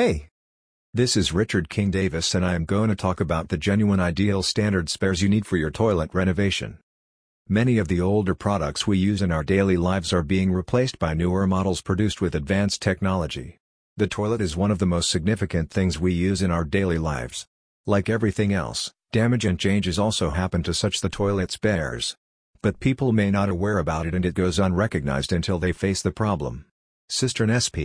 Hey! This is Richard King Davis and I am going to talk about the genuine ideal standard spares you need for your toilet renovation. Many of the older products we use in our daily lives are being replaced by newer models produced with advanced technology. The toilet is one of the most significant things we use in our daily lives. Like everything else, damage and changes also happen to such the toilet spares. But people may not aware about it and it goes unrecognized until they face the problem. Cistern SP